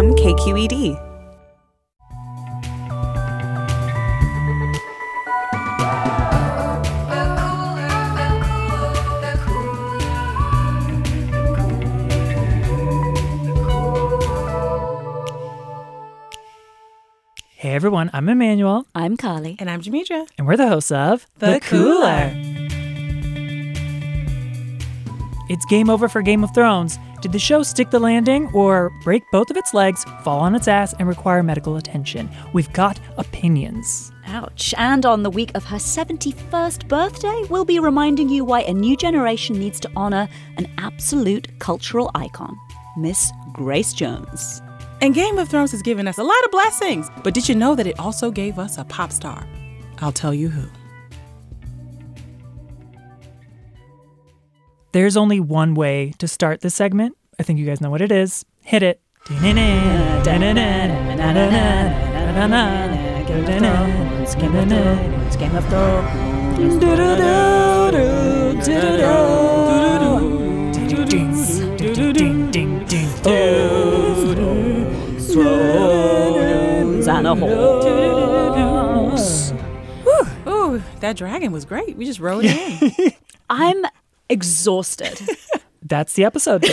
from KQED. Hey everyone, I'm Emmanuel, I'm Carly. And I'm Jamidra. and we're the hosts of The Cooler. It's game over for Game of Thrones. Did the show stick the landing or break both of its legs, fall on its ass, and require medical attention? We've got opinions. Ouch. And on the week of her 71st birthday, we'll be reminding you why a new generation needs to honor an absolute cultural icon, Miss Grace Jones. And Game of Thrones has given us a lot of blessings. But did you know that it also gave us a pop star? I'll tell you who. There's only one way to start this segment. I think you guys know what it is. Hit it. Game of Thrones, Game of Thrones. Thrones and a. Ooh, that dragon was great. We just rode in. Exhausted. That's the episode.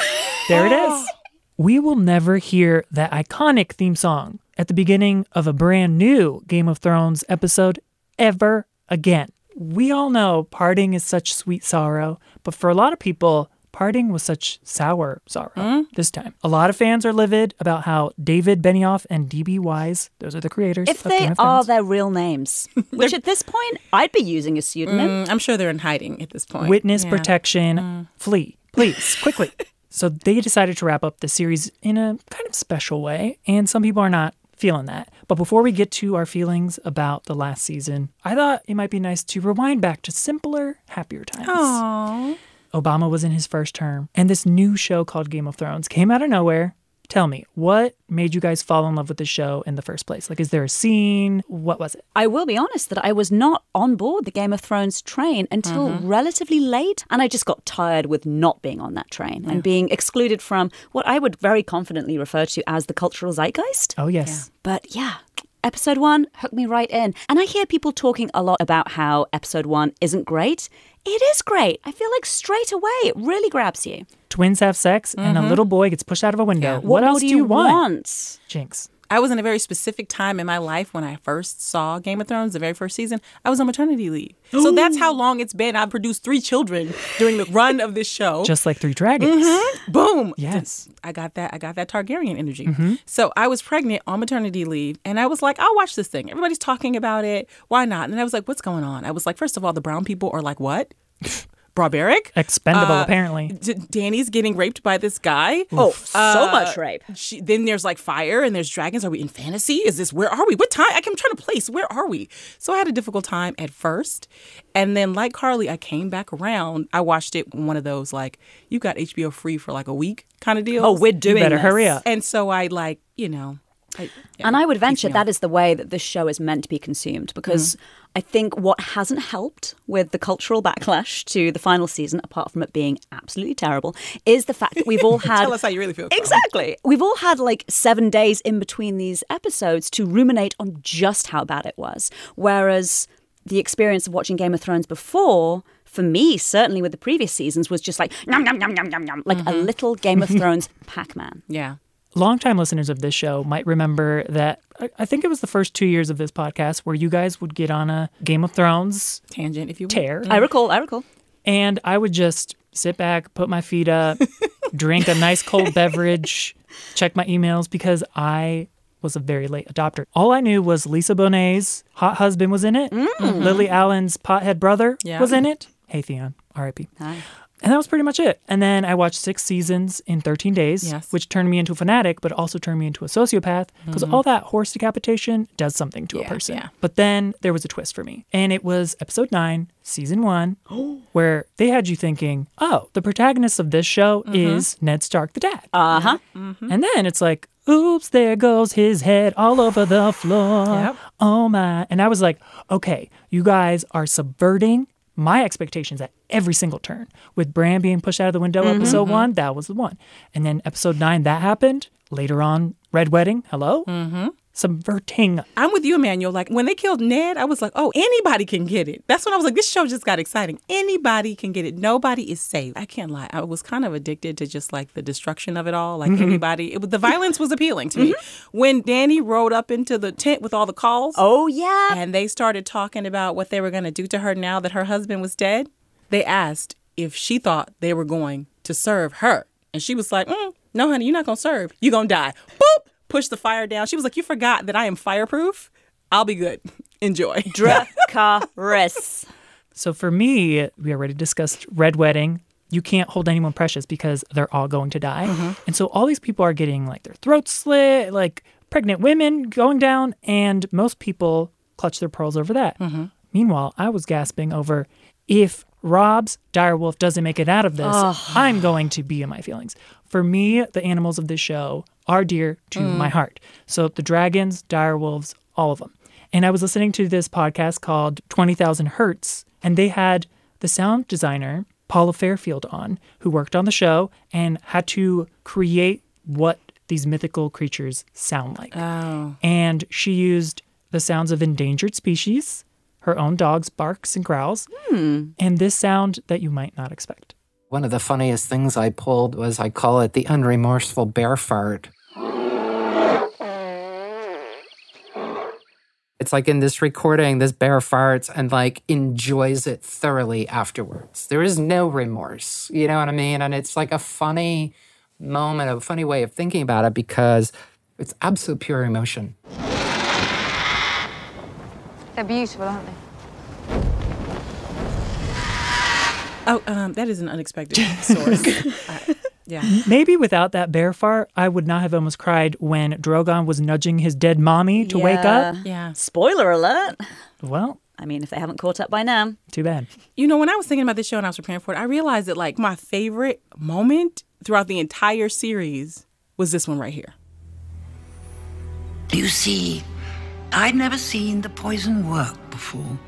There it is. We will never hear that iconic theme song at the beginning of a brand new Game of Thrones episode ever again. We all know parting is such sweet sorrow, but for a lot of people, parting was such sour sorrow this time. A lot of fans are livid about how David Benioff and DB Weiss, those are the creators if of they Game of are their real names, which at this point I'd be using a pseudonym. Mm, I'm sure they're in hiding at this point. witness Yeah. protection, flee, please, quickly. so they decided to wrap up the series in a kind of special way, and some people are not feeling that. But before we get to our feelings about the last season, I thought it might be nice to rewind back to simpler, happier times. Aw. Obama was in his first term, and this new show called Game of Thrones came out of nowhere. Tell me, what made you guys fall in love with the show in the first place? Like, is there a scene? What was it? I will be honest that I was not on board the Game of Thrones train until mm-hmm. relatively late, and I just got tired with not being on that train and being excluded from what I would very confidently refer to as the cultural zeitgeist. Oh, yes. But yeah, episode one hooked me right in. And I hear people talking a lot about how episode one isn't great. It is great. I feel like straight away it really grabs you. Twins have sex, and a mm-hmm. little boy gets pushed out of a window. What, more else do do you want? Jinx. I was in a very specific time in my life when I first saw Game of Thrones, the very first season. I was on maternity leave. So that's how long it's been. I've produced three children during the run of this show. Just like Three Dragons. Mm-hmm. boom. Yes. I got that. I got that Targaryen energy. Mm-hmm. So I was pregnant on maternity leave, and I was like, I'll watch this thing. Everybody's talking about it. Why not? And I was like, what's going on? I was like, first of all, the brown people are like, what? Barbaric? Expendable, Uh, apparently. D- Danny's getting raped by this guy. Oh, so much rape. She, then there's like fire and there's dragons. Are we in fantasy? Is this where are we? What time? I'm trying to place. Where are we? So I had a difficult time at first, and then like Carly, I came back around. I watched it one of those like you got HBO free for like a week kind of deal. Oh, we're doing better this. hurry up. And so I like you know, I, yeah, And I would venture that is the way that this show is meant to be consumed because Mm. I think what hasn't helped with the cultural backlash to the final season, apart from it being absolutely terrible, is the fact that we've all had. tell us how you really feel. Exactly. We've all had like seven days in between these episodes to ruminate on just how bad it was. Whereas the experience of watching Game of Thrones before, for me, certainly with the previous seasons, was just like, nom, nom, nom, nom, nom, nom, like a little Game of Thrones Pac Man. Yeah. Longtime listeners of this show might remember that I- think it was the first two years of this podcast where you guys would get on a Game of Thrones Tangent, if you will. tear, I recall, I recall. and I would just sit back, put my feet up, drink a nice cold beverage, check my emails because I was a very late adopter. All I knew was Lisa Bonet's hot husband was in it. Mm. Lily Allen's pothead brother Yeah. was in it. Hey Theon, R.I.P. Hi. And that was pretty much it. And then I watched six seasons in 13 days, Yes. which turned me into a fanatic, but also turned me into a sociopath because mm-hmm. all that horse decapitation does something to a person. yeah. But then there was a twist for me. And it was episode nine, season one, where they had you thinking, oh, the protagonist of this show mm-hmm. is Ned Stark, the dad. Uh huh. And then it's like, oops, there goes his head all over the floor. Yep. Oh my. And I was like, okay, you guys are subverting my expectations at every single turn. With Bran being pushed out of the window, episode one, that was the one. And then episode nine, that happened. Later on Red Wedding, hello? Mm-hmm. Subverting. I'm with you, Emmanuel. Like when they killed Ned, I was like, oh, anybody can get it. That's when I was like, this show just got exciting. Anybody can get it. Nobody is safe. I can't lie. I was kind of addicted to just like the destruction of it all. Like anybody, it the violence was appealing to me. When Danny rode up into the tent with all the khals, Oh, yeah. and they started talking about what they were going to do to her now that her husband was dead, they asked if she thought they were going to serve her. And she was like, mm, no, honey, you're not going to serve. You're going to die. Boop! Push the fire down. She was like, you forgot that I am fireproof. I'll be good. Enjoy. Dracarys. So for me, we already discussed Red Wedding. You can't hold anyone precious because they're all going to die. Mm-hmm. And so all these people are getting like their throats slit, like pregnant women going down, and most people clutch their pearls over that. Mm-hmm. Meanwhile, I was gasping over if Robb's direwolf doesn't make it out of this, I'm going to be in my feelings. For me, the animals of this show are dear to mm. my heart. So the dragons, direwolves, all of them. And I was listening to this podcast called 20,000 Hertz, and they had the sound designer, Paula Fairfield, on, who worked on the show and had to create what these mythical creatures sound like. Oh. And she used the sounds of endangered species, her own dog's barks and growls, hmm. and this sound that you might not expect. One of the funniest things I pulled was I call it the unremorseful bear fart. It's like in this recording, this bear farts and like enjoys it thoroughly afterwards. There is no remorse. You know what I mean? And it's like a funny moment, a funny way of thinking about it because it's absolute pure emotion. They're beautiful, aren't they? Oh, um, that is an unexpected source. I- yeah. Mm-hmm. Maybe without that bear fart, I would not have almost cried when Drogon was nudging his dead mommy to wake up. Yeah. Spoiler alert. Well, I mean, if they haven't caught up by now. too bad. You know, when I was thinking about this show and I was preparing for it, I realized that like my favorite moment throughout the entire series was this one right here. You see, I'd never seen the poison work before.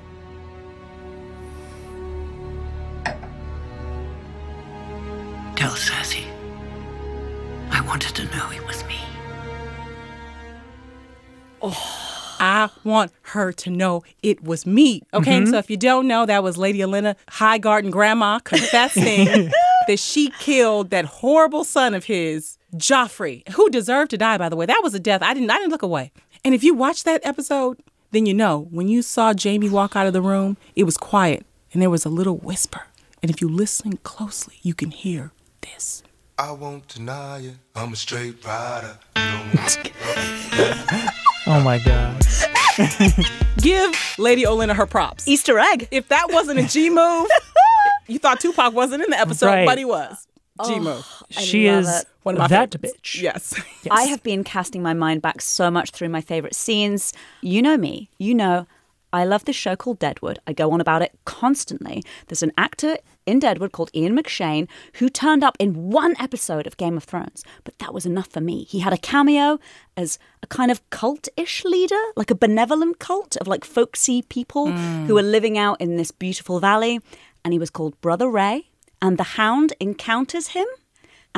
Tell Cersei. I wanted to know it was me. Oh. I want her to know it was me. Okay, mm-hmm. so if you don't know, that was Lady Olenna Highgarden grandma confessing that she killed that horrible son of his, Joffrey, who deserved to die. By the way, that was a death. I didn't. I didn't look away. And if you watch that episode, then you know when you saw Jaime walk out of the room, it was quiet and there was a little whisper. And if you listen closely, you can hear this. I won't deny it. I'm a straight rider. You don't want Oh my God. Give Lady Olenna her props. Easter egg. if that wasn't a G move, you thought Tupac wasn't in the episode, Right. but he was. G move. she is it. One of my that favorites. bitch. Yes. I have been casting my mind back so much through my favorite scenes. You know me. You know I love this show called Deadwood. I go on about it constantly. There's an actor in Deadwood called Ian McShane who turned up in one episode of Game of Thrones, but that was enough for me. He had a cameo as a kind of cult-ish leader, like a benevolent cult of like folksy people mm. who are living out in this beautiful valley, and he was called Brother Ray, and the Hound encounters him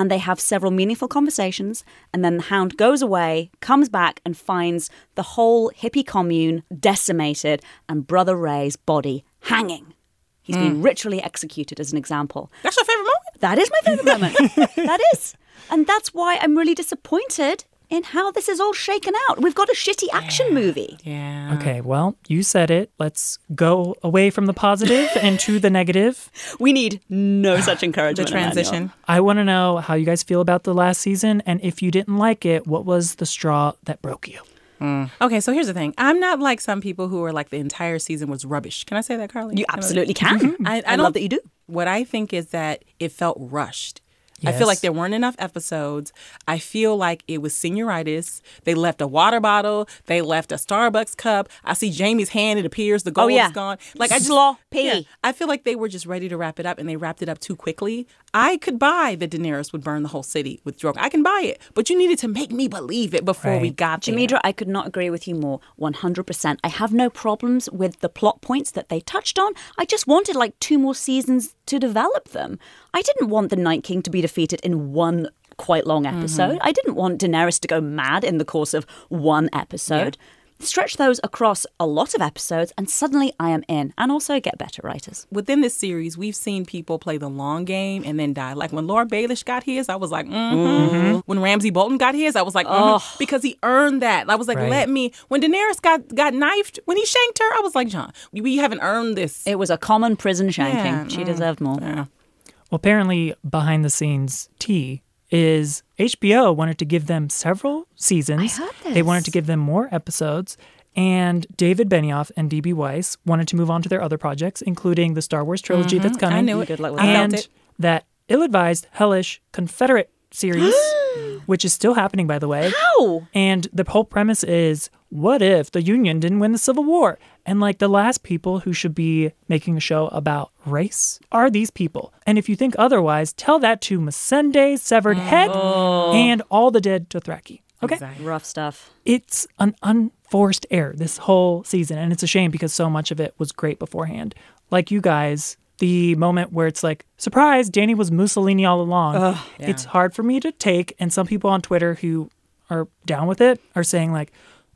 and they have several meaningful conversations. And then the hound goes away, comes back, and finds the whole hippie commune decimated and Brother Ray's body hanging. He's been hmm. ritually executed as an example. That's your favorite moment? That is my favorite moment. that is. And that's why I'm really disappointed in how this is all shaken out. We've got a shitty action movie. Yeah. Okay, well, you said it. Let's go away from the positive and to the negative. We need no such The encouragement. Emmanuel. transition. I want to know how you guys feel about the last season, and if you didn't like it, what was the straw that broke you? Mm. Okay, so here's the thing. I'm not like some people who are like the entire season was rubbish. Can I say that, Carly? You absolutely can. Mm-hmm. I, I, I don't- love that you do. What I think is that it felt rushed. I feel like there weren't enough episodes. I feel like it was senioritis. They left a water bottle. They left a Starbucks cup. I see Jaime's hand. It appears the oh, gold Oh, yeah. is gone. Like I just, Sloppy. Yeah, I feel like they were just ready to wrap it up, and they wrapped it up too quickly. I could buy that Daenerys would burn the whole city with Drogon. I can buy it, but you needed to make me believe it before we Right. got there. Jamidra, I could not agree with you more. 100%. I have no problems with the plot points that they touched on. I just wanted like two more seasons to develop them. I didn't want the Night King to be defeated in one quite long episode. Mm-hmm. I didn't want Daenerys to go mad in the course of one episode. Stretch those across a lot of episodes, and suddenly I am in. And also get better writers. Within this series, we've seen people play the long game and then die. Like when Lord Baelish got his, I was like, mm-hmm. When Ramsay Bolton got his, I was like, mm because he earned that. I was like, Right. let me. When Daenerys got got knifed, when he shanked her, I was like, Jon, we haven't earned this. It was a common prison shanking. Yeah, she deserved more. Yeah. Well, apparently, behind the scenes tea is HBO wanted to give them several seasons. They wanted to give them more episodes. And David Benioff and DB Weiss wanted to move on to their other projects, including the Star Wars trilogy that's mm-hmm. coming. I knew it. Good luck with that. and it. that ill-advised, hellish Confederate series, which is still happening, by the way. Ow! And the whole premise is what if the Union didn't win the Civil War? And like the last people who should be making a show about race are these people. And if you think otherwise, tell that to Missandei's severed head oh. and all the dead Dothraki. Okay? Exactly. Rough stuff. It's an unforced error this whole season. And it's a shame because so much of it was great beforehand. Like you guys, the moment where it's like, surprise, Danny was Mussolini all along. It's hard for me to take. And some people on Twitter who are down with it are saying, like,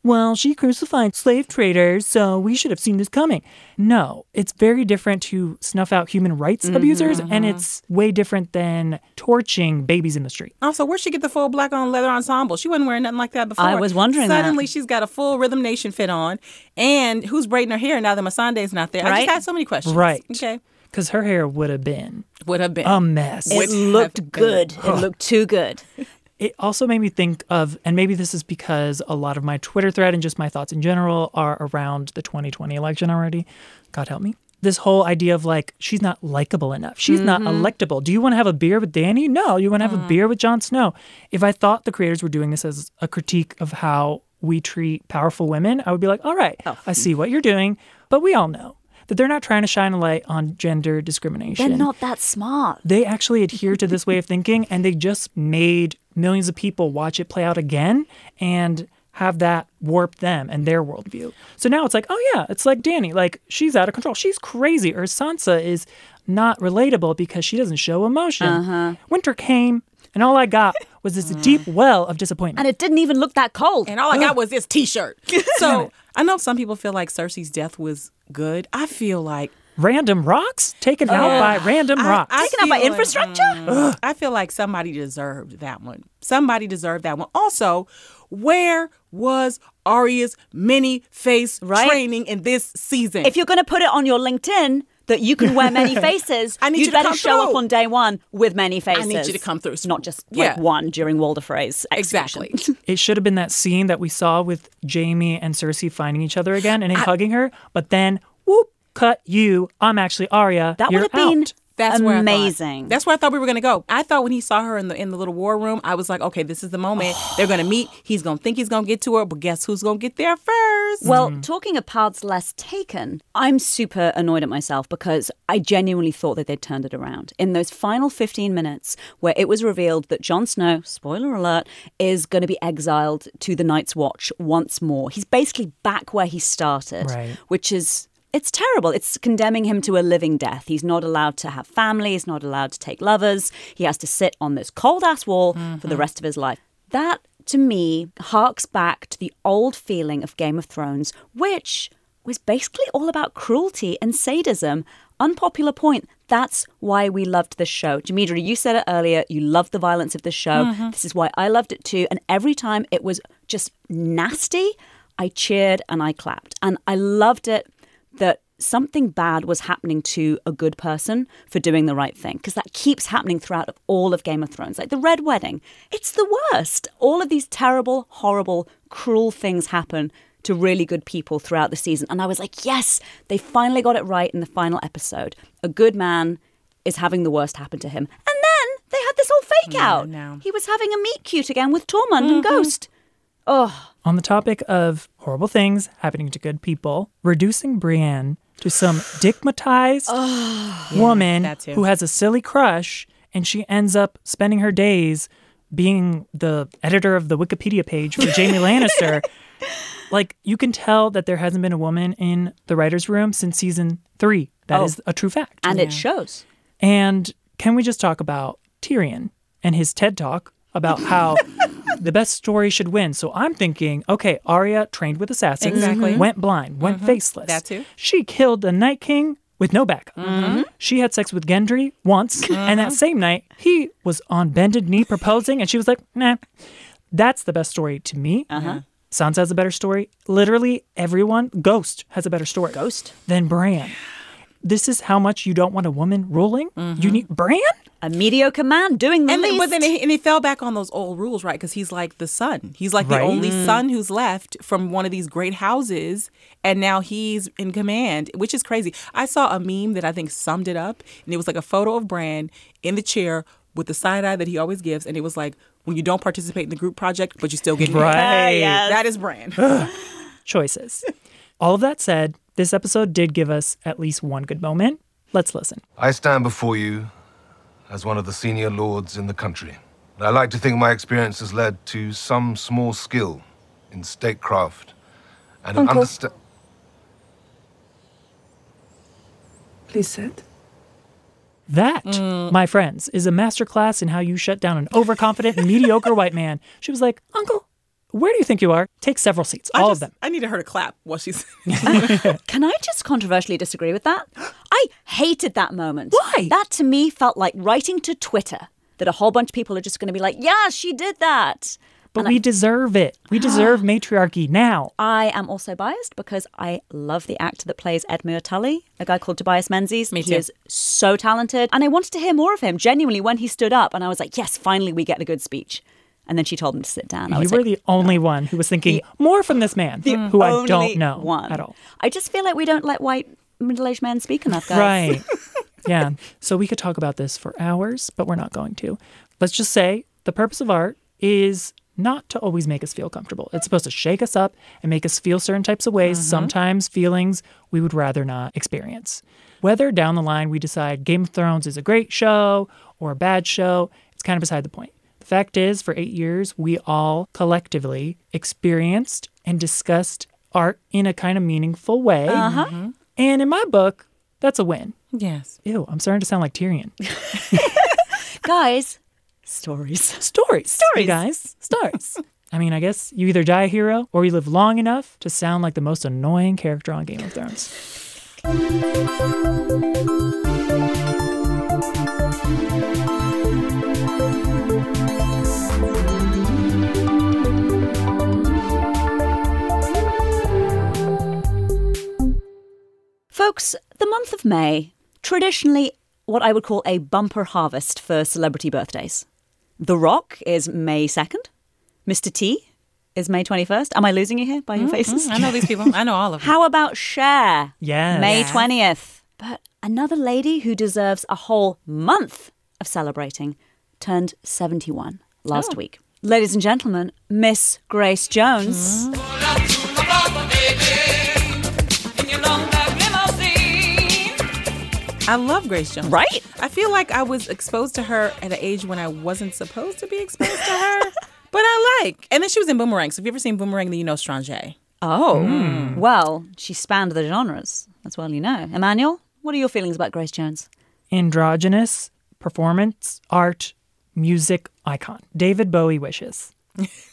well, she crucified slave traders, so we should have seen this coming. No, it's very different to snuff out human rights mm-hmm, abusers, and uh-huh. it's way different than torching babies in the street. Also, where'd she get the full black on leather ensemble? She wasn't wearing nothing like that before. I was wondering that. Suddenly, she's got a full Rhythm Nation fit on, and who's braiding her hair now that Missandei's not there? I just had so many questions. Right. Okay. Because her hair would have been Would have been. a mess. It Would looked have good. It looked too good. it also made me think of, and maybe this is because a lot of my Twitter thread and just my thoughts in general are around the 2020 election already. God help me. This whole idea of like, she's not likable enough. She's not mm-hmm. electable. Do you want to have a beer with Danny? No. You want to have a mm. beer with Jon Snow? If I thought the creators were doing this as a critique of how we treat powerful women, I would be like, all right, oh. I see what you're doing. But we all know that they're not trying to shine a light on gender discrimination They're not that smart. they actually adhere to this way of thinking and they just made millions of people watch it play out again and have that warp them and their worldview. So now it's like, oh yeah, it's like Danny, like she's out of control. She's crazy. Or Sansa is not relatable because she doesn't show emotion. Uh-huh. Winter came and all I got was this mm. deep well of disappointment. And it didn't even look that cold. and all I got was this T-shirt. So I know some people feel like Cersei's death was good. I feel like random rocks taken out by random rocks. i Taken out by feel like- infrastructure? Mm, I feel like somebody deserved that one. Somebody deserved that one. Also, where was Arya's many face Right. training in this season? If you're going to put it on your LinkedIn that you can wear many faces, I need you'd you to better come show up on day one with many faces. I need you to come through. Not just Yeah. one during Walder Frey's execution. exactly. It should have been that scene that we saw with Jaime and Cersei finding each other again and him hugging her, but then whoop, cut you. I'm actually Arya. That would have been out. That's where amazing. that's where I thought we were gonna go. I thought when he saw her in the in the little war room, I was like, okay, this is the moment. They're gonna meet. He's gonna think he's gonna get to her, but guess who's gonna get there first? Well, Mm. talking of paths less taken, I'm super annoyed at myself because I genuinely thought that they'd turned it around. In those final 15 minutes where it was revealed that Jon Snow, spoiler alert, is going to be exiled to the Night's Watch once more. He's basically back where he started, Right. which is. It's terrible. It's condemning him to a living death. He's not allowed to have family. He's not allowed to take lovers. He has to sit on this cold ass wall for Mm-hmm. the rest of his life. That, to me, harks back to the old feeling of Game of Thrones, which was basically all about cruelty and sadism. Unpopular point. That's why we loved this show. Jamidra, you said it earlier. You loved the violence of this show. This is why I loved it too. And every time it was just nasty, I cheered and I clapped. And I loved it that something bad was happening to a good person for doing the right thing because that keeps happening throughout all of Game of Thrones. Like the red wedding it's the worst. All of these terrible horrible cruel things happen to really good people throughout the season. And I was like yes they finally got it right in the final episode. A good man is having the worst happen to him. And then they had this whole fake out. no. he was having a meet cute again with Tormund and mm-hmm. Ghost oh On the topic of horrible things happening to good people, reducing Brienne to some digmatized woman that too. who has a silly crush and she ends up spending her days being the editor of the Wikipedia page for Jaime Lannister. Like you can tell that there hasn't been a woman in the writer's room since season three. That is Oh. a true fact. and it shows And can we just talk about Tyrion and his TED talk about how the best story should win. So I'm thinking, okay, Arya trained with assassins, Exactly. went blind, went faceless. That too. She killed the Night King with no backup. Mm-hmm. She had sex with Gendry once, and that same night he was on bended knee proposing, and she was like, "Nah." That's the best story to me. Uh-huh. Sansa has a better story. Literally everyone, Ghost has a better story. Ghost. than Bran. This is how much you don't want a woman ruling. You need Bran. A mediocre man doing the And then, least. but then he, and he fell back on those old rules, right? Because he's like the son. He's like Right. the only mm. son who's left from one of these great houses, and now he's in command, which is crazy. I saw a meme that I think summed it up, and it was like a photo of Bran in the chair with the side eye that he always gives, and it was like when you don't participate in the group project, but you still get paid. Ah, right. That is Bran. Choices. All of that said, this episode did give us at least one good moment. Let's listen. I stand before you as one of the senior lords in the country. I like to think my experience has led to some small skill in statecraft and an understa- Please sit. That, Mm. my friends, is a masterclass in how you shut down an overconfident and mediocre white man. She was like, Uncle, where do you think you are? Take several seats, I all just- of them. I needed her to hear a clap while she's. Can I just controversially disagree with that? I hated that moment. Why? That to me felt like writing to Twitter that a whole bunch of people are just going to be like, yeah, she did that. But And we deserve it. We deserve matriarchy now. I am also biased because I love the actor that plays Edmure Tully, a guy called Tobias Menzies. Me He too. is so talented. And I wanted to hear more of him, genuinely, when he stood up. And I was like, yes, finally we get a good speech. And then she told him to sit down. I You was were like, the only one who was thinking more from this man, who I don't know one. at all. I just feel like we don't let white middle-aged men speak enough, guys. Right. yeah. So we could talk about this for hours, but we're not going to. Let's just say the purpose of art is not to always make us feel comfortable. It's supposed to shake us up and make us feel certain types of ways, mm-hmm. sometimes feelings we would rather not experience. Whether down the line we decide Game of Thrones is a great show or a bad show, it's kind of beside the point. The fact is, for eight years, we all collectively experienced and discussed art in a kind of meaningful way. Uh-huh. And in my book, that's a win. yes. Ew, I'm starting to sound like Tyrion. Guys, stories. Stories. Stories. You guys. Stories. I mean, I guess you either die a hero or you live long enough to sound like the most annoying character on Game of Thrones. Folks, the month of May, traditionally what I would call a bumper harvest for celebrity birthdays. The Rock is May 2nd. Mr. T is May 21st. Am I losing you here by your faces? I know these people. I know all of them. How about Cher? Yes. May Yes. 20th. But another lady who deserves a whole month of celebrating turned 71 last oh. week. Ladies and gentlemen, Miss Grace Jones. Mm. I love Grace Jones. Right? I feel like I was exposed to her at an age when I wasn't supposed to be exposed to her. but I like. And then she was in Boomerang. So if you've ever seen Boomerang, then you know Strange. Oh, hmm. well, she spanned the genres, as well you know. Emmanuel, what are your feelings about Grace Jones? Androgynous, performance, art, music icon. David Bowie wishes.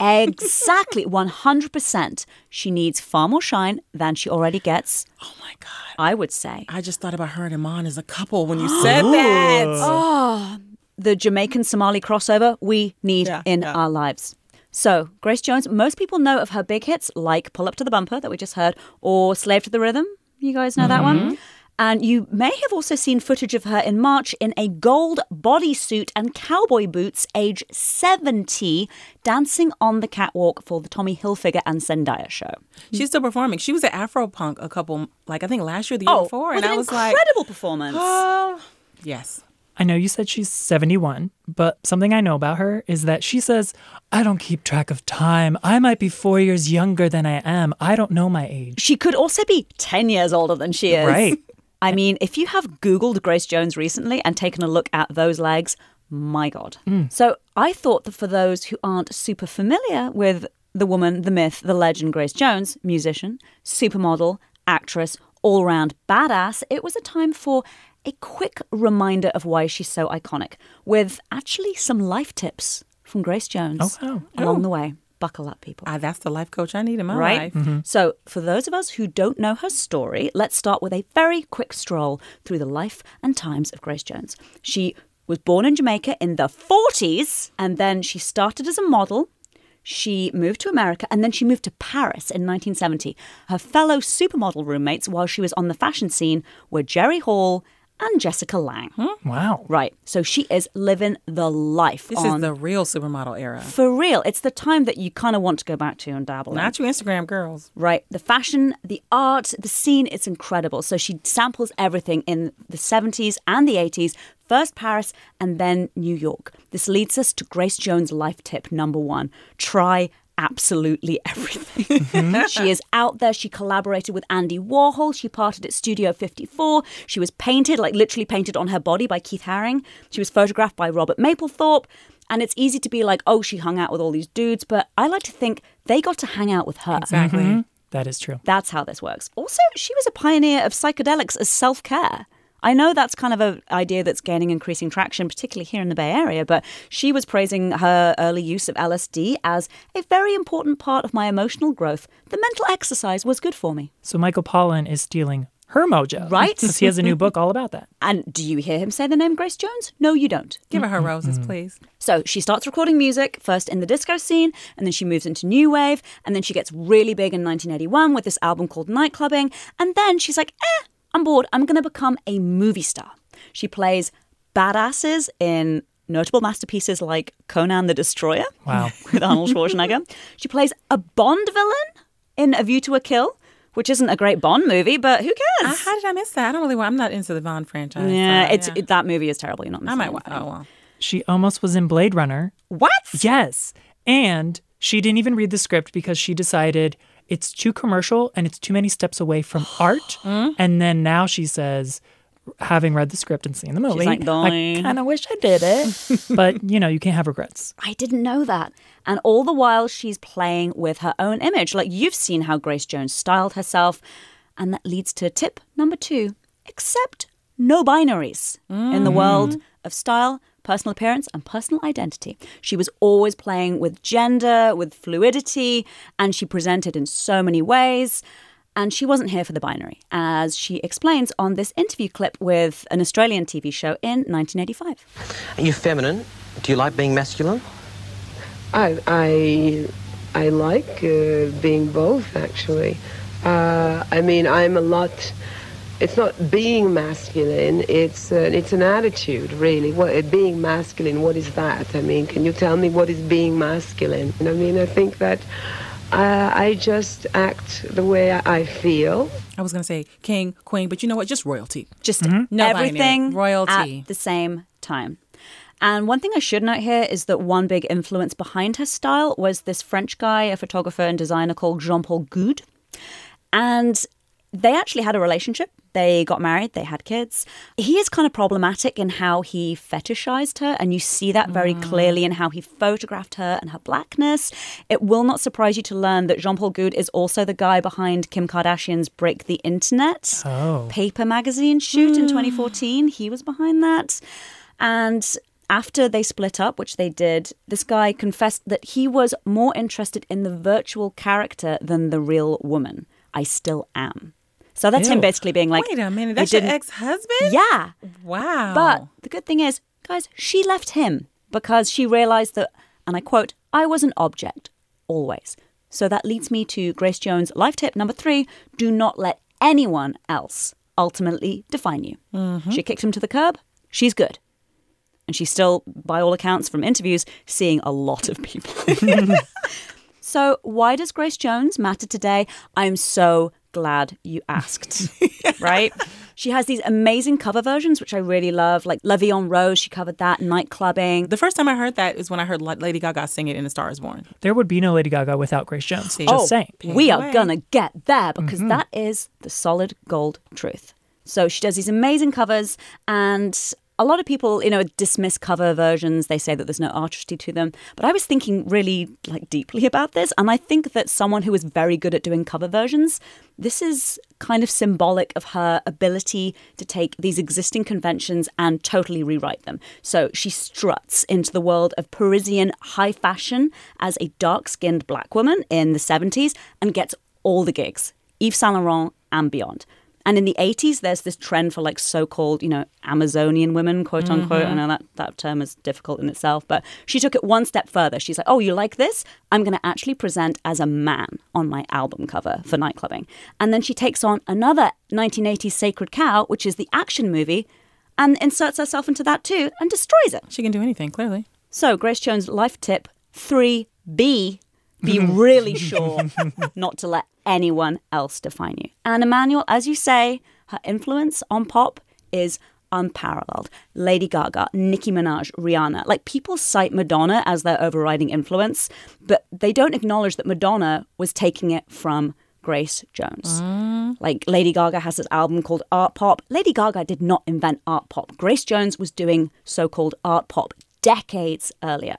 Exactly, 100%. She needs far more shine than she already gets, Oh my God. I would say. I just thought about her and Iman as a couple when you said that. Oh, The Jamaican Somali crossover we need Yeah, in yeah. our lives. So, Grace Jones, most people know of her big hits like Pull Up to the Bumper that we just heard or Slave to the Rhythm. You guys know that one? Mm-hmm. And you may have also seen footage of her in March in a gold bodysuit and cowboy boots, age 70, dancing on the catwalk for the Tommy Hilfiger and Zendaya show. She's still performing. She was at Afropunk a couple, like I think last year, the year oh, before. Oh, with And an I was like, incredible performance. oh, yes. I know you said she's 71, but something I know about her is that she says, I don't keep track of time. I might be four years younger than I am. I don't know my age. She could also be 10 years older than she is. Right. I mean, if you have Googled Grace Jones recently and taken a look at those legs, my God. Mm. So I thought that for those who aren't super familiar with the woman, the myth, the legend Grace Jones, musician, supermodel, actress, all round badass, it was a time for a quick reminder of why she's so iconic, with actually some life tips from Grace Jones Oh, wow. along oh. the way. Buckle up, people. Ah, that's the life coach I need in my right? life. So, for those of us who don't know her story, let's start with a very quick stroll through the life and times of Grace Jones. She was born in Jamaica in the 40s, and then she started as a model. She moved to America and then she moved to Paris in 1970. Her fellow supermodel roommates while she was on the fashion scene were Jerry Hall and Jessica Lange. Hmm? Wow. Right. So she is living the life. This is the real supermodel era. for real. It's the time that you kind of want to go back to and dabble in. Not you Instagram girls. Right. The fashion, the art, the scene, it's incredible. So she samples everything in the 70s and the 80s, first Paris and then New York. This leads us to Grace Jones' life tip number one try absolutely everything. Mm-hmm. she is out there. She collaborated with Andy Warhol. She parted at Studio 54. She was painted, like literally painted on her body by Keith Haring. She was photographed by Robert Mapplethorpe. And it's easy to be like, oh, she hung out with all these dudes. But I like to think they got to hang out with her. Exactly. Mm-hmm. That is true. That's how this works. Also, she was a pioneer of psychedelics as self care. I know that's kind of an idea that's gaining increasing traction, particularly here in the Bay Area, but she was praising her early use of LSD as a very important part of my emotional growth. The mental exercise was good for me. So Michael Pollan is stealing her mojo. Right? Because he has a new book all about that. And do you hear him say the name Grace Jones? No, you don't. Give her her roses, please. So she starts recording music first in the disco scene, and then she moves into new wave, and then she gets really big in 1981 with this album called Nightclubbing, and then she's like, eh, I'm bored. I'm going to become a movie star. She plays badasses in notable masterpieces like Conan the Destroyer Wow. with Arnold Schwarzenegger. she plays a Bond villain in A View to a Kill, which isn't a great Bond movie, but who Uh, cares? how did I miss that? I don't really. Want I'm not into the Bond franchise. yeah, so, it's yeah. It, that movie is terrible. You're not. I might. wa- anything. Oh well. She almost was in Blade Runner. What? Yes. And she didn't even read the script because she decided it's too commercial and it's too many steps away from art. Hmm? And then now she says, having read the script and seen the movie, like, I kind of wish I did it. but, you know, you can't have regrets. I didn't know that. And all the while, she's playing with her own image. Like you've seen how Grace Jones styled herself. And that leads to tip number two accept no binaries in the mm-hmm. world of style, personal appearance, and personal identity. She was always playing with gender, with fluidity, and she presented in so many ways. And she wasn't here for the binary, as she explains on this interview clip with an Australian TV show in 1985. Are you feminine? Do you like being masculine? I I I like uh, being both actually. Uh, I mean, I'm a lot. It's not being masculine. It's uh, it's an attitude, really. What being masculine? What is that? I mean, can you tell me what is being masculine? I mean, I think that uh, I just act the way I I feel. I was gonna say king, queen, but you know what? Just royalty. just No binary. everything Royalty. at the same time. And one thing I should note here is that one big influence behind her style was this French guy, a photographer and designer called Jean Paul Goude. And they actually had a relationship. They got married, they had kids. He is kind of problematic in how he fetishized her, and you see that very mm. clearly in how he photographed her and her blackness. It will not surprise you to learn that Jean Paul Goude is also the guy behind Kim Kardashian's Break the Internet Oh. paper magazine shoot in hmm. 2014. He was behind that. And after they split up, which they did, this guy confessed that he was more interested in the virtual character than the real woman. I still am. So that's him basically being like, Wait a minute. That's your didn't-" ex-husband. Yeah. Wow. But the good thing is, guys, she left him because she realized that, and I quote, I was an object, always. So that leads me to Grace Jones' life tip number three do not let anyone else ultimately define you. Mm-hmm. She kicked him to the curb. She's good. And she's still, by all accounts from interviews, seeing a lot of people. so, why does Grace Jones matter today? I'm so glad you asked. right? She has these amazing cover versions, which I really love, like La Vie en Rose. She covered that, night clubbing. the first time I heard that is when I heard Lady Gaga sing it in A Star Is Born. There would be no Lady Gaga without Grace Jones. Just oh, saying. we are away. gonna get there because mm-hmm. that is the solid gold truth. So she does these amazing covers, and a lot of people, you know, dismiss cover versions. They say that there's no artistry to them. But I was thinking really like deeply about this, and I think that someone who is very good at doing cover versions, this is kind of symbolic of her ability to take these existing conventions and totally rewrite them. So she struts into the world of Parisian high fashion as a dark-skinned black woman in the 70s and gets all the gigs. Yves Saint Laurent and beyond. And in the 80s, there's this trend for like so called, you know, Amazonian women, quote unquote. I mm-hmm. know that, that term is difficult in itself, but she took it one step further. She's like, oh, you like this? I'm going to actually present as a man on my album cover for nightclubbing. And then she takes on another 1980s Sacred Cow, which is the action movie, and inserts herself into that too and destroys it. She can do anything, clearly. So, Grace Jones' life tip 3B be mm-hmm. really sure not to let anyone else define you. And Emmanuel, as you say, her influence on pop is unparalleled. Lady Gaga, Nicki Minaj, Rihanna. Like people cite Madonna as their overriding influence, but they don't acknowledge that Madonna was taking it from Grace Jones. Mm. Like Lady Gaga has this album called Artpop. Lady Gaga did not invent art pop. Grace Jones was doing so called art pop decades earlier.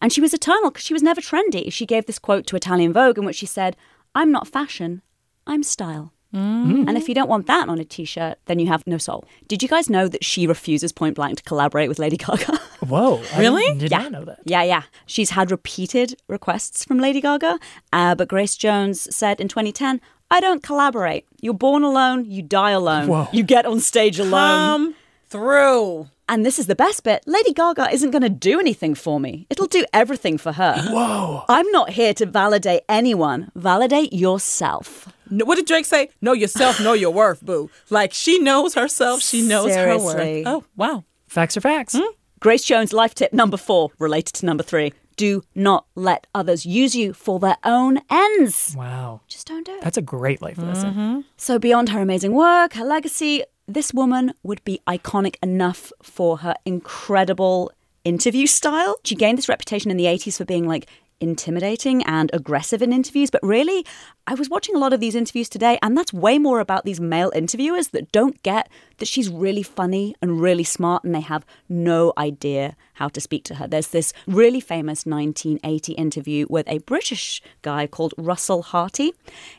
And she was eternal because she was never trendy. She gave this quote to Italian Vogue in which she said, I'm not fashion, I'm style. And if you don't want that on a t shirt, then you have no soul. Did you guys know that she refuses point blank to collaborate with Lady Gaga? Whoa. I Really? Did not know that. yeah, yeah. She's had repeated requests from Lady Gaga, uh, but Grace Jones said in 2010, I don't collaborate. You're born alone, you die alone. Whoa. You get on stage alone. Come through. And this is the best bit Lady Gaga isn't going to do anything for me. It'll do everything for her. Whoa. I'm not here to validate anyone. Validate yourself. No, what did Drake say? Know yourself, know your worth, boo. Like she knows herself, she knows her worth. Oh, wow. Facts are facts. Hmm? Grace Jones' life tip number four, related to number three. Do not let others use you for their own ends. Wow. Just don't do it. That's a great life lesson. Mm-hmm. So, beyond her amazing work, her legacy, this woman would be iconic enough for her incredible interview style. She gained this reputation in the 80s for being like intimidating and aggressive in interviews, but really, I was watching a lot of these interviews today, and that's way more about these male interviewers that don't get that she's really funny and really smart, and they have no idea how to speak to her. There's this really famous 1980 interview with a British guy called Russell Harty,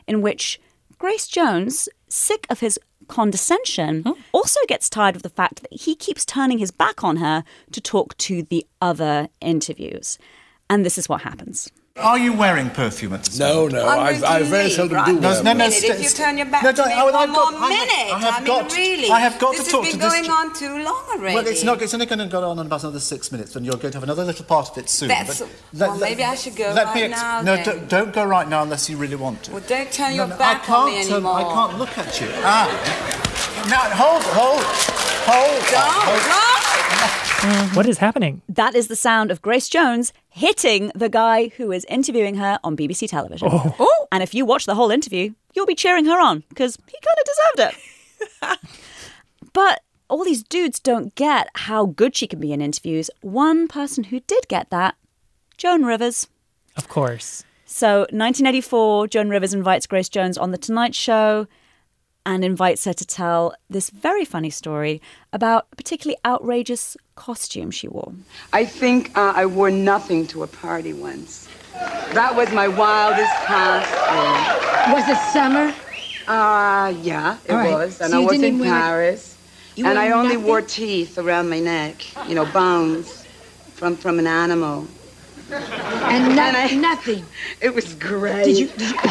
in which Grace Jones, sick of his condescension, also gets tired of the fact that he keeps turning his back on her to talk to the other interviews. And this is what happens. Are you wearing perfume at this No, no, I, I very seldom do No, wear no, no, perfume. if you turn your back no, to don't- me I- one I've got- more I have- minute. I have mean, got- really. I have got this to talk has to been this going on too long already. Well, it's not. It's only going to go on in about another six minutes, and you're going to have another little part of it soon. That's- but well, maybe I should go let right me now No, don't, don't go right now unless you really want to. Well, don't turn No, your no, back I on can't me turn- anymore. I can't look at you. Ah. Now, hold, hold, hold. hold. What is happening? That is the sound of Grace Jones hitting the guy who is interviewing her on BBC television. Oh. oh. And if you watch the whole interview, you'll be cheering her on because he kind of deserved it. but all these dudes don't get how good she can be in interviews. One person who did get that, Joan Rivers. Of course. So, 1984, Joan Rivers invites Grace Jones on The Tonight Show and invites her to tell this very funny story about a particularly outrageous costume she wore. I think uh, I wore nothing to a party once. That was my wildest costume. Was it summer? Uh, yeah, it All right. was. And So I was in Paris. And I only nothing? wore teeth around my neck, you know, bones from, from an animal. And, no, And I- nothing. It was great. Did you? Did you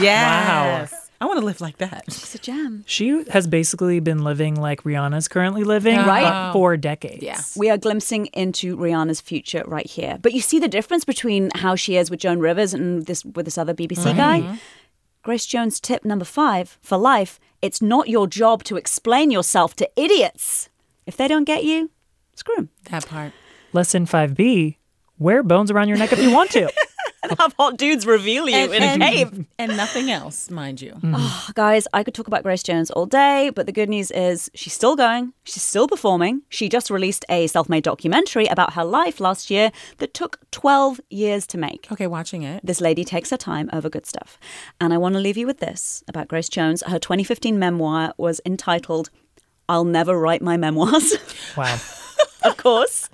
Yes. Wow. I want to live like that. It's a gem. She has basically been living like Rihanna's currently living, Right. but for decades. Yeah. We are glimpsing into Rihanna's future right here. But you see the difference between how she is with Joan Rivers and this with this other BBC mm-hmm. guy. Grace Jones tip number 5 for life, it's not your job to explain yourself to idiots. If they don't get you, screw them. That part. Lesson 5B wear bones around your neck if you want to. And have hot dudes reveal you in a cave. and nothing else, mind you. Oh, guys, I could talk about Grace Jones all day, but the good news is she's still going. She's still performing. She just released a self made documentary about her life last year that took 12 years to make. Okay, watching it. This lady takes her time over good stuff. And I want to leave you with this about Grace Jones. Her 2015 memoir was entitled I'll never write my memoirs. Wow. of course.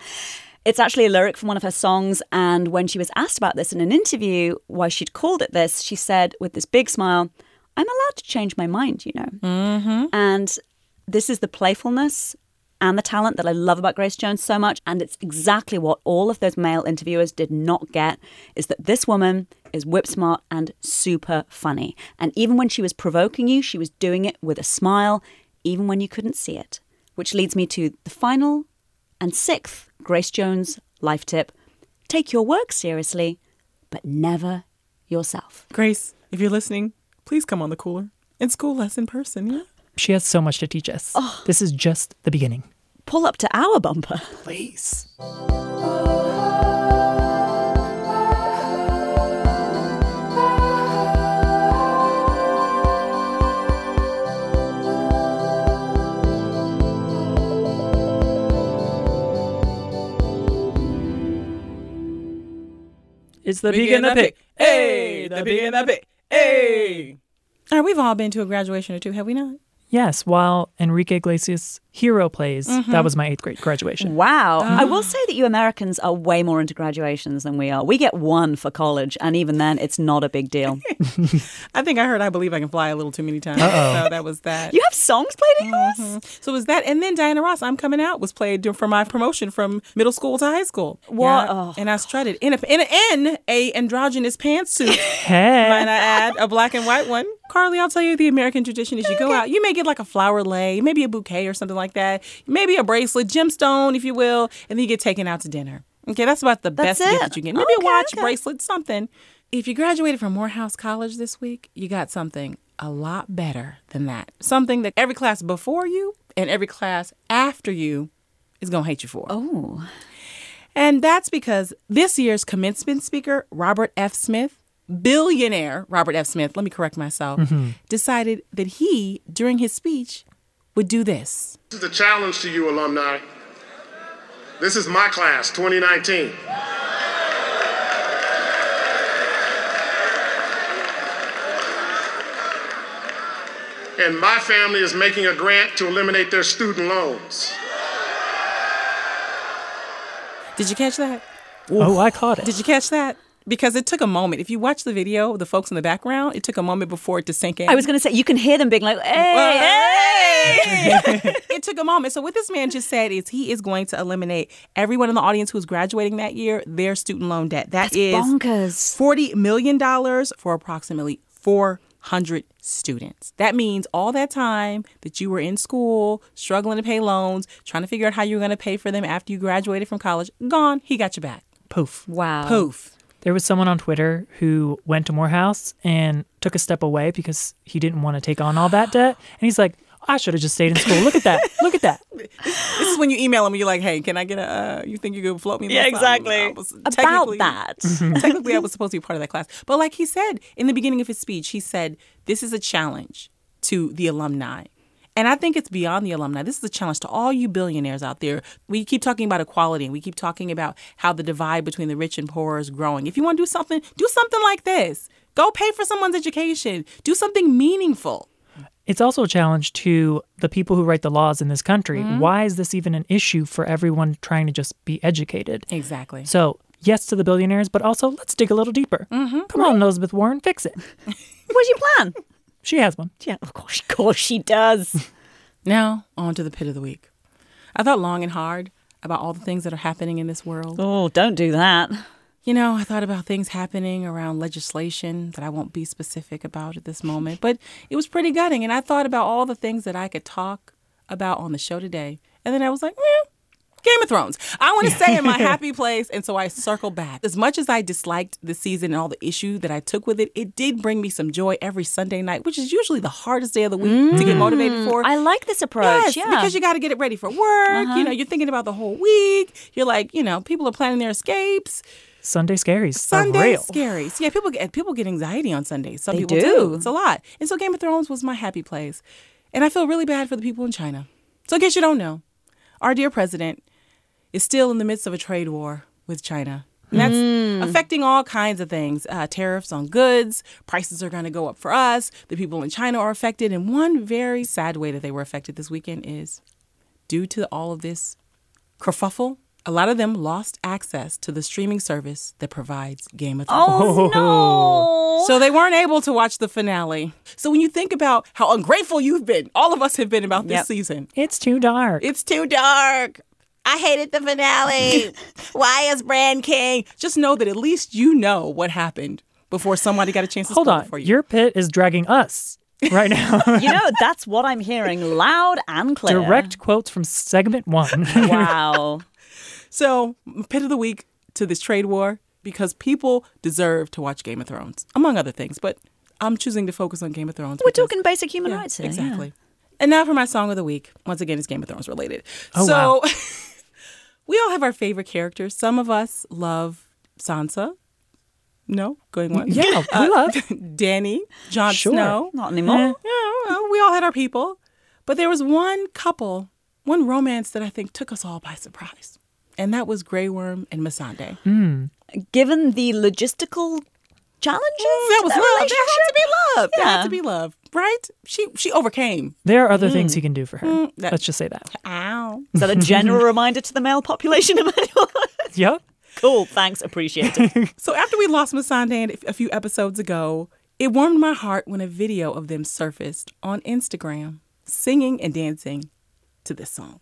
It's actually a lyric from one of her songs. And when she was asked about this in an interview, why she'd called it this, she said with this big smile, I'm allowed to change my mind, you know. Mm-hmm. And this is the playfulness and the talent that I love about Grace Jones so much. And it's exactly what all of those male interviewers did not get is that this woman is whip smart and super funny. And even when she was provoking you, she was doing it with a smile, even when you couldn't see it. Which leads me to the final and sixth Grace Jones life tip take your work seriously, but never yourself. Grace, if you're listening, please come on the cooler and school us in person, yeah? She has so much to teach us. Oh. This is just the beginning. Pull up to our bumper. Please. It's the pig and the pig. Hey, the pig and the pig. Hey. All right, we've all been to a graduation or two, have we not? Yes, while Enrique Iglesias' hero plays, that was my eighth grade graduation. Wow. I will say that you Americans are way more into graduations than we are. We get one for college, and even then, it's not a big deal. I think I heard I Believe I Can Fly a little too many times. Uh-oh. So that was that. you have songs played in yours? Mhm. So it was that, and then Diana Ross, "I'm Coming Out" was played for my promotion from middle school to high school. What? Yeah, Oh. And I strutted in a in a, in a androgynous pantsuit. Hey. Might I add a black and white one? Carly, I'll tell you the American tradition is you go out, you may get like a flower lei, maybe a bouquet or something like that, maybe a bracelet, gemstone, if you will, and then you get taken out to dinner. Okay, that's about the That's best gift that you get. Maybe a watch, okay. bracelet, something. If you graduated from Morehouse College this week, you got something a lot better than that. Something that every class before you and every class after you is going to hate you for. Oh. And that's because this year's commencement speaker, Robert F. Smith, billionaire Robert F. Smith, let me correct myself, mm-hmm. decided that he, during his speech, would do this. This is a challenge to you, alumni. This is my class, 2019. And my family is making a grant to eliminate their student loans. Did you catch that? Oh, I caught it. Did you catch that? Because it took a moment. If you watch the video, the folks in the background, it took a moment before it to sink in. I was going to say, you can hear them being like, hey, hey. it took a moment. So what this man just said is he is going to eliminate everyone in the audience who's graduating that year their student loan debt. That's is bonkers. forty million dollars for approximately four hundred students. That means all that time that you were in school, struggling to pay loans, trying to figure out how you were going to pay for them after you graduated from college, gone. He got you back. Poof. Wow. Poof. There was someone on Twitter who went to Morehouse and took a step away because he didn't want to take on all that debt. And he's like, I should have just stayed in school. Look at that. Look at that. This is when you email him and you're like, "Hey, can I get a? Uh, you think you could float me?" this? Yeah, exactly. I was- About that. technically, I was supposed to be part of that class, but like he said in the beginning of his speech, he said, "This is a challenge to the alumni." And I think it's beyond the alumni. This is a challenge to all you billionaires out there. We keep talking about equality and we keep talking about how the divide between the rich and poor is growing. If you want to do something, do something like this. Go pay for someone's education. Do something meaningful. It's also a challenge to the people who write the laws in this country. Mm-hmm. Why is this even an issue for everyone trying to just be educated? Exactly. So, yes to the billionaires, but also let's dig a little deeper. Mm-hmm. Come on, Elizabeth Warren, fix it. What's your plan? She has one. Yeah, of course, of course she does. Now, on to the pit of the week. I thought long and hard about all the things that are happening in this world. Oh, don't do that. You know, I thought about things happening around legislation that I won't be specific about at this moment, but it was pretty gutting. And I thought about all the things that I could talk about on the show today. And then I was like, eh, Game of Thrones. I want to stay in my happy place. And so I circle back. As much as I disliked the season and all the issue that I took with it, it did bring me some joy every Sunday night, which is usually the hardest day of the week to get motivated for. I like this approach. Yes, yeah. Uh-huh. because you got to get it ready for work. You know, you're thinking about the whole week. You're like, you know, people are planning their escapes. Sunday scaries Sunday scaries. Yeah, people get people get anxiety on Sundays. Some They people do. It's a lot. And so Game of Thrones was my happy place. And I feel really bad for the people in China. So in case you don't know, our dear president is still in the midst of a trade war with China. And that's affecting all kinds of things. Uh, tariffs on goods, prices are going to go up for us. The people in China are affected. And one very sad way that they were affected this weekend is due to all of this kerfuffle, a lot of them lost access to the streaming service that provides Game of Thrones. Oh, no. So they weren't able to watch the finale. So when you think about how ungrateful you've been, all of us have been about this Yep. season. It's too dark. It's too dark. I hated the finale. Why is Bran king? Just know that at least you know what happened before somebody got a chance to Hold on. for you. Your pit is dragging us right now. you know, that's what I'm hearing loud and clear. Direct quotes from segment one. Wow. So, pit of the week to this trade war because people deserve to watch Game of Thrones, among other things. But I'm choosing to focus on Game of Thrones. We're because- talking basic human Yeah, rights here. yeah. Exactly. And now for my song of the week. Once again, it's Game of Thrones related. Oh, so wow. We all have our favorite characters. Some of us love Sansa. No, going once. Yeah, we uh, love. Dany, Jon Sure. Snow. Not anymore. Yeah, well, we all had our people. But there was one couple, one romance that I think took us all by surprise. And that was Grey Worm and Missandei. Hmm. Given the logistical challenges, mm, That was of love. that There had to be love. There had to be love, right? She she overcame. There are other things he can do for her. Mm, that- Let's just say that. Ow. Is that a general reminder to the male population, Emmanuel? Yep. cool. Thanks. Appreciate it. So after we lost Missandei a few episodes ago, it warmed my heart when a video of them surfaced on Instagram singing and dancing to this song.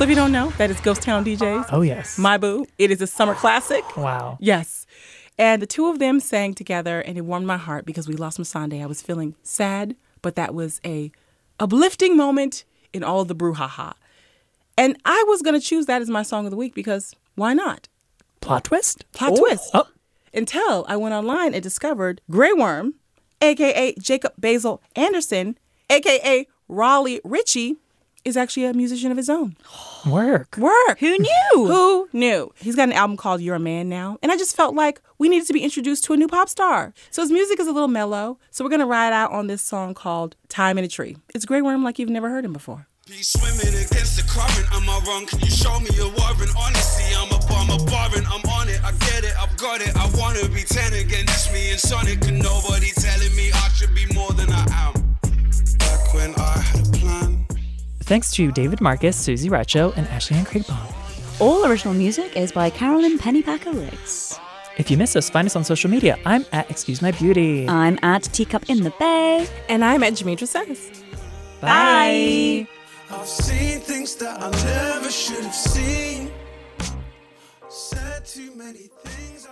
So if you don't know, that is Ghost Town DJs. Oh, yes. My Boo. It is a summer classic. wow. Yes. And the two of them sang together and it warmed my heart because we lost Missandei. I was feeling sad, but that was a uplifting moment in all the brouhaha. And I was going to choose that as my song of the week because why not? Plot twist? Plot oh. twist. Oh. Until I went online and discovered Grey Worm, aka Jacob Basil Anderson, aka Raleigh Ritchie, is actually a musician of his own. Work. Work. Who knew? Who knew? He's got an album called You're a Man Now. And I just felt like we needed to be introduced to a new pop star. So his music is a little mellow. So we're going to ride out on this song called Time in a Tree. It's Grey Worm like you've never heard him before. Be swimming against the current. Am I wrong? Can you show me a warrant? Honestly, I'm a bum, a barren. I'm on it. I get it. I've got it. I wanna be ten again. Just me and Sonic, and nobody telling me I should be more than I am. Back when I had a plan. Thanks to David Marcus, Susie Racho, and Ashley Ann Craigbaum. All original music is by Carolyn Pennypacker Riggs. If you miss us, find us on social media. I'm at Excuse My Beauty. I'm at Teacup in the Bay. And I'm at Jamidra Says. Bye. I've seen things that I never should have seen. Said too many things I